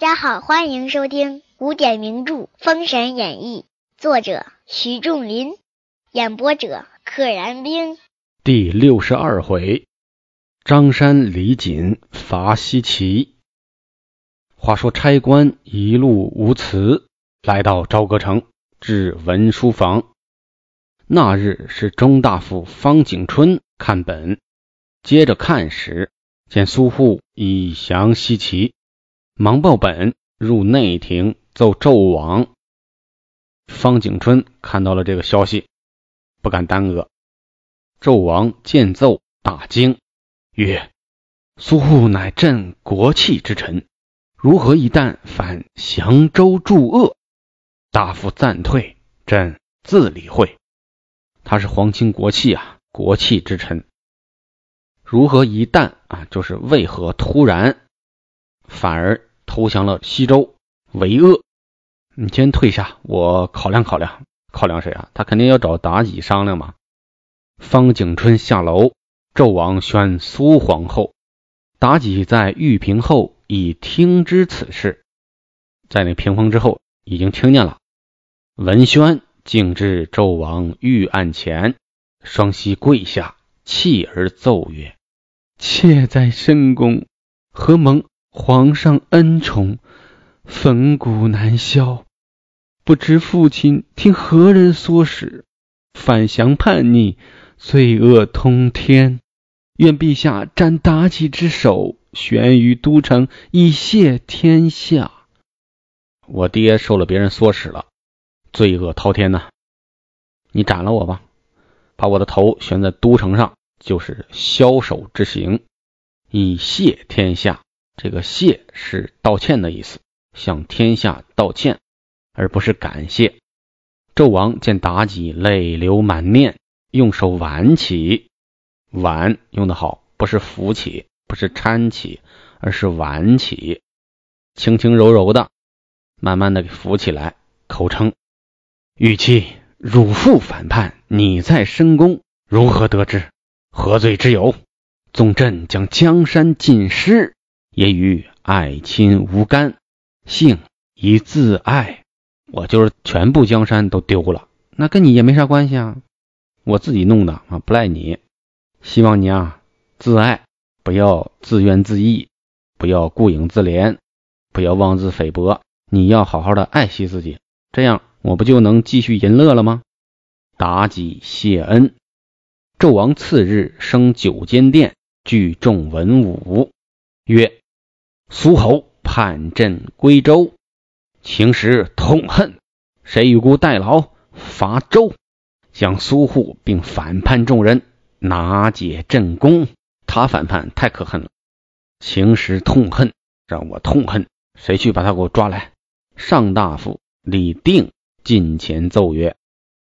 大家好，欢迎收听古典名著《封神演义》，作者徐仲林，演播者可燃冰。第六十二回，张山李锦伐西岐。话说差官一路无辞，来到朝歌城，至文书房。那日是中大夫方景春看本，接着看时，见苏护已降西岐。忙报本入内廷奏纣王。方景春看到了这个消息，不敢耽搁。纣王见奏大惊，曰：“苏护乃朕国戚之臣，如何一旦反降州助恶？大夫暂退，朕自理会。他是皇亲国戚啊，国戚之臣，如何一旦啊？就是为何突然反而？”投降了西周，为恶。你先退下，我考量考量。考量谁啊？他肯定要找妲己商量嘛。方景春下楼，纣王宣苏皇后。妲己在玉屏后已听知此事，在那屏风之后已经听见了。文宣径至纣王御案前，双膝跪下，泣而奏曰：“妾在深宫，何蒙？”皇上恩宠，粉骨难消。不知父亲听何人唆使，反降叛逆，罪恶通天。愿陛下斩妲己之首，悬于都城，以谢天下。我爹受了别人唆使了，罪恶滔天呐！你斩了我吧，把我的头悬在都城上，就是枭首之刑，以谢天下。这个谢是道歉的意思，向天下道歉，而不是感谢。纣王见妲己泪流满面，用手挽起，挽用的好，不是扶起，不是搀起，而是挽起，轻轻柔柔的，慢慢的给扶起来，口称：“玉妻，汝父反叛，你在深宫，如何得知？何罪之有？纵朕将江山尽失。”也与爱亲无干，幸以自爱。我就是全部江山都丢了，那跟你也没啥关系啊，我自己弄的啊，不赖你。希望你啊自爱，不要自怨自艾，不要顾影自怜，不要妄自菲薄。你要好好的爱惜自己，这样我不就能继续淫乐了吗？妲己谢恩。纣王次日升九间殿，聚众文武，曰。苏侯叛朕归周，秦时痛恨，谁与孤代劳伐周，将苏护并反叛众人，拿解朕功。他反叛太可恨了，秦时痛恨，让我痛恨，谁去把他给我抓来？上大夫李定近前奏曰：“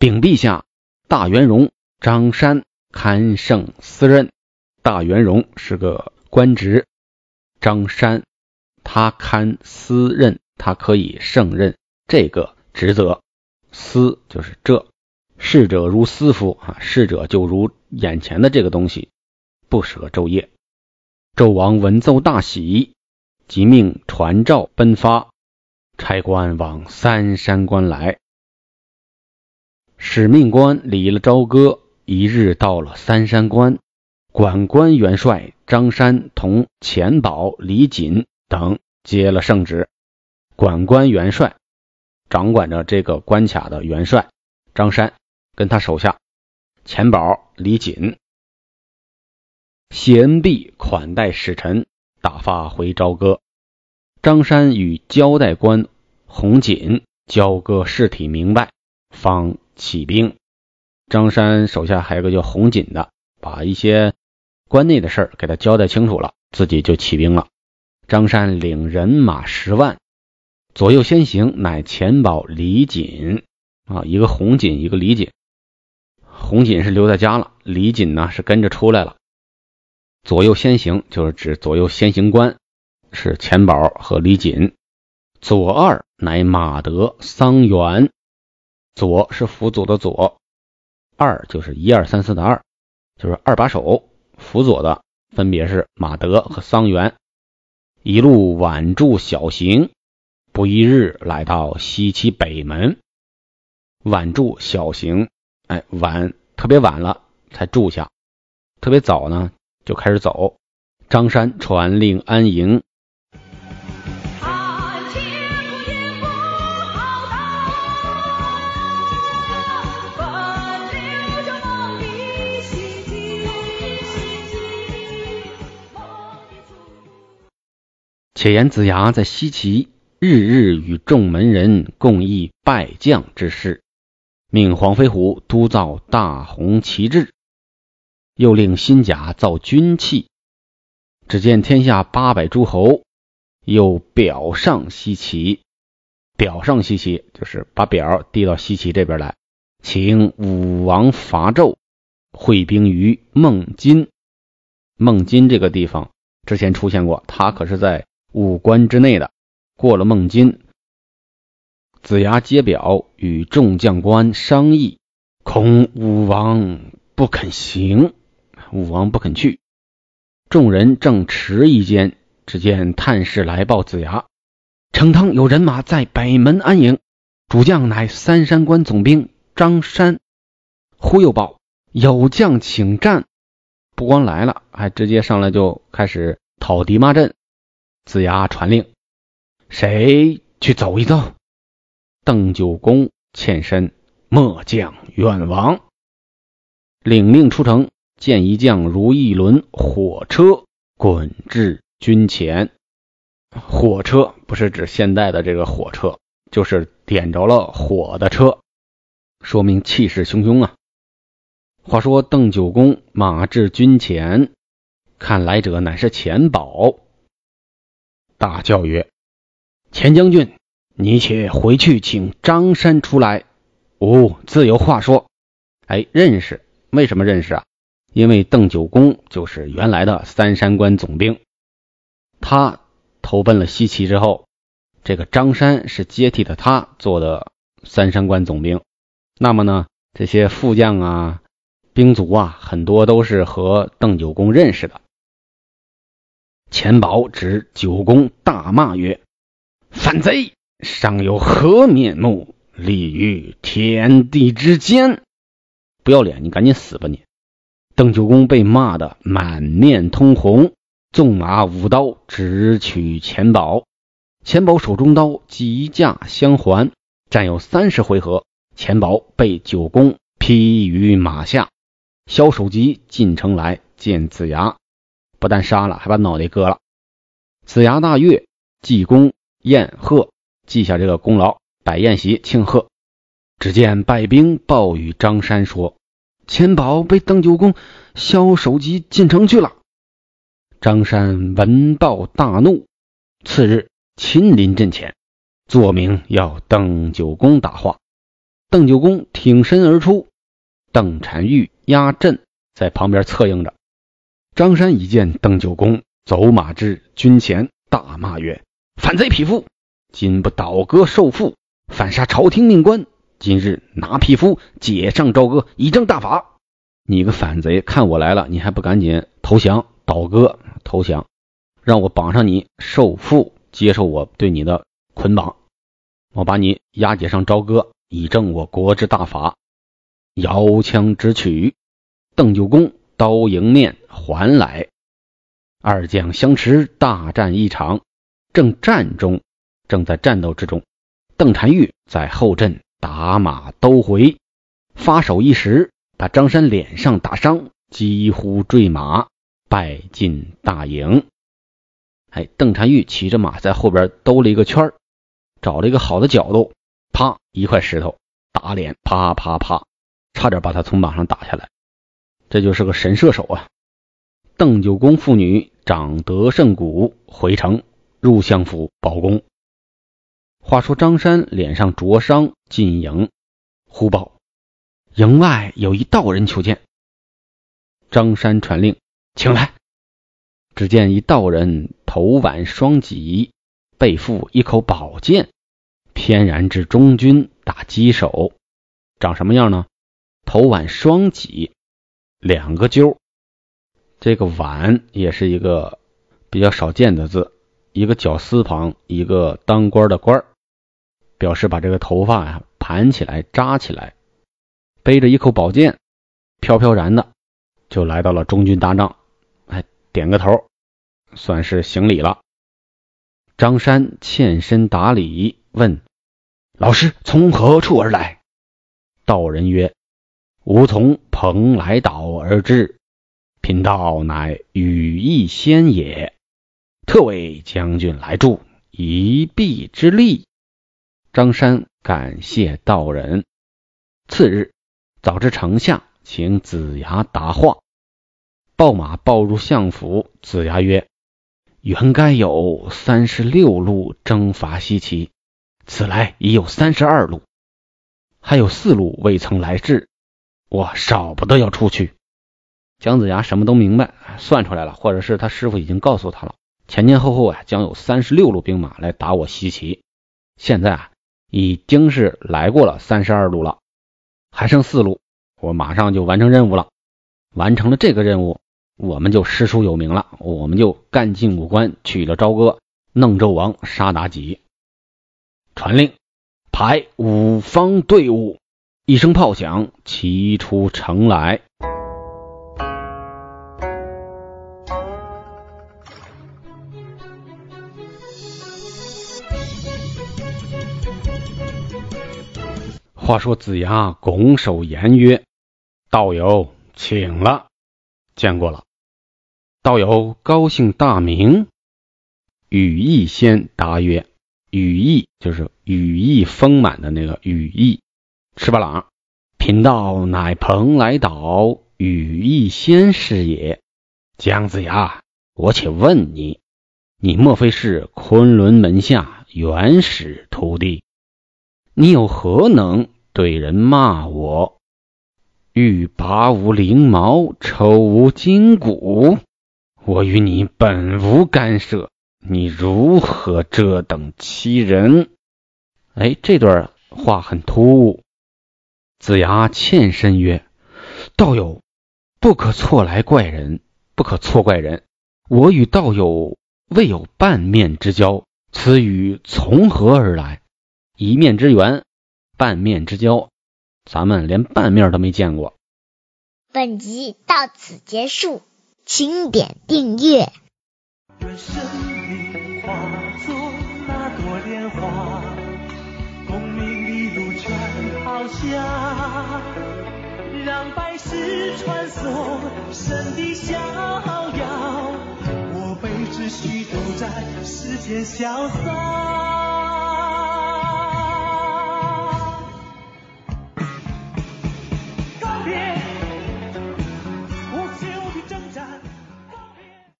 禀陛下，大元荣张山堪胜私任。大元荣是个官职，张山。”他堪私任，他可以胜任这个职责。司就是这，逝者如斯夫啊，逝者就如眼前的这个东西，不舍昼夜。纣王闻奏大喜，即命传诏奔发，差官往三山关来。使命官离了朝歌，一日到了三山关，管关元帅张山同钱宝、李锦。等接了圣旨，管关元帅掌管着这个关卡的元帅张山，跟他手下钱宝、李锦谢恩弼，款待使臣，打发回朝歌。张山与交代官洪锦交割事体明白，方起兵。张山手下还有个叫洪锦的，把一些关内的事儿给他交代清楚了，自己就起兵了。张山领人马十万，左右先行，乃钱宝、李锦啊，一个红锦，一个李锦。红锦是留在家了，李锦呢是跟着出来了。左右先行就是指左右先行官是钱宝和李锦，左二乃马德、桑元。左是辅佐的左，二就是一二三四的二，就是二把手辅佐的，分别是马德和桑元。一路挽住小行，不一日来到西岐北门。挽住小行，哎，晚特别晚了才住下，特别早呢就开始走。张山传令安营。且言子牙在西岐，日日与众门人共议拜将之事，命黄飞虎督造大红旗帜，又令新甲造军器。只见天下八百诸侯又表上西岐，表上西岐就是把表递到西岐这边来，请武王伐纣，会兵于孟津。孟津这个地方之前出现过，他可是在。五关之内的，过了孟津，子牙接表与众将官商议，恐武王不肯行，武王不肯去。众人正迟疑间，只见探视来报子牙，成汤有人马在北门安营，主将乃三山关总兵张山。忽又报有将请战，不光来了，还直接上来就开始讨敌骂阵。子牙传令，谁去走一遭？邓九公欠身，末将远王。领令出城，见一将如一轮火车滚至军前。火车不是指现代的这个火车，就是点着了火的车，说明气势汹汹啊。话说邓九公马至军前，看来者乃是钱宝。大叫曰：“钱将军，你且回去请张山出来，吾自有话说。”哎，认识？为什么认识啊？因为邓九公就是原来的三山关总兵，他投奔了西岐之后，这个张山是接替的他做的三山关总兵。那么呢，这些副将啊、兵卒啊，很多都是和邓九公认识的。钱宝指九公大骂曰：“反贼，尚有何面目立于天地之间？不要脸，你赶紧死吧你！”邓九公被骂得满面通红，纵马舞刀直取钱宝。钱宝手中刀急架相还，战有三十回合，钱宝被九公劈于马下。萧守吉进城来见子牙。不但杀了，还把脑袋割了。子牙大悦，祭功宴贺，记下这个功劳，摆宴席庆贺。只见败兵报与张山说：“钱宝被邓九公削首级进城去了。”张山闻报大怒，次日亲临阵前，作明要邓九公答话。邓九公挺身而出，邓婵玉压阵在旁边策应着。张山一见邓九公走马至军前，大骂曰：“反贼匹夫！今不倒戈受缚，反杀朝廷命官。今日拿匹夫解上朝歌，以正大法。你个反贼，看我来了，你还不赶紧投降、倒戈、投降，让我绑上你受缚，接受我对你的捆绑。我把你押解上朝歌，以正我国之大法。”摇枪直取，邓九公。刀迎面还来，二将相持，大战一场。正战中，正在战斗之中，邓婵玉在后阵打马兜回，发手一时，把张山脸上打伤，几乎坠马，败进大营。哎，邓婵玉骑着马在后边兜了一个圈找了一个好的角度，啪，一块石头打脸，啪啪啪，差点把他从马上打下来。这就是个神射手啊！邓九公父女长得胜鼓回城入相府报功。话说张山脸上灼伤进营，忽报营外有一道人求见。张山传令，请来。只见一道人头挽双戟，背负一口宝剑，翩然至中军打鸡手。长什么样呢？头挽双戟。两个揪，这个“碗”也是一个比较少见的字，一个绞丝旁，一个当官的官，表示把这个头发呀盘起来扎起来，背着一口宝剑，飘飘然的就来到了中军大帐，哎，点个头，算是行礼了。张山欠身打礼，问：“老师从何处而来？”道人曰：“吾从蓬莱岛而至，贫道乃羽翼仙也，特为将军来助一臂之力。”张山感谢道人。次日，早至城下，请子牙答话。报马报入相府，子牙曰。原该有三十六路征伐西岐，此来已有三十二路，还有四路未曾来至，我少不得要出去。姜子牙什么都明白，算出来了，或者是他师傅已经告诉他了，前前后后啊将有三十六路兵马来打我西岐。现在啊已经是来过了三十二路了，还剩四路，我马上就完成任务了。完成了这个任务。我们就师出有名了，我们就干尽五关，取了朝歌，弄纣王，杀妲己。传令，排五方队伍，一声炮响，齐出城来。话说子牙拱手言曰：“道友，请了，见过了。”道友高姓大名？羽翼仙答曰：“羽翼就是羽翼丰满的那个羽翼，翅膀朗。贫道乃蓬莱岛羽翼仙是也。姜子牙，我且问你，你莫非是昆仑门下元始徒弟？你有何能对人骂我？欲拔无翎毛，抽无筋骨？”我与你本无干涉，你如何这等欺人？哎，这段话很突兀。子牙欠身曰：“道友不可错来怪人，不可错怪人。我与道友未有半面之交，此语从何而来？一面之缘，半面之交，咱们连半面都没见过。”本集到此结束。请点订阅。愿生命化作那朵莲花，功名利禄全抛下，让百世穿梭神的逍遥。我辈只需都在世间潇洒。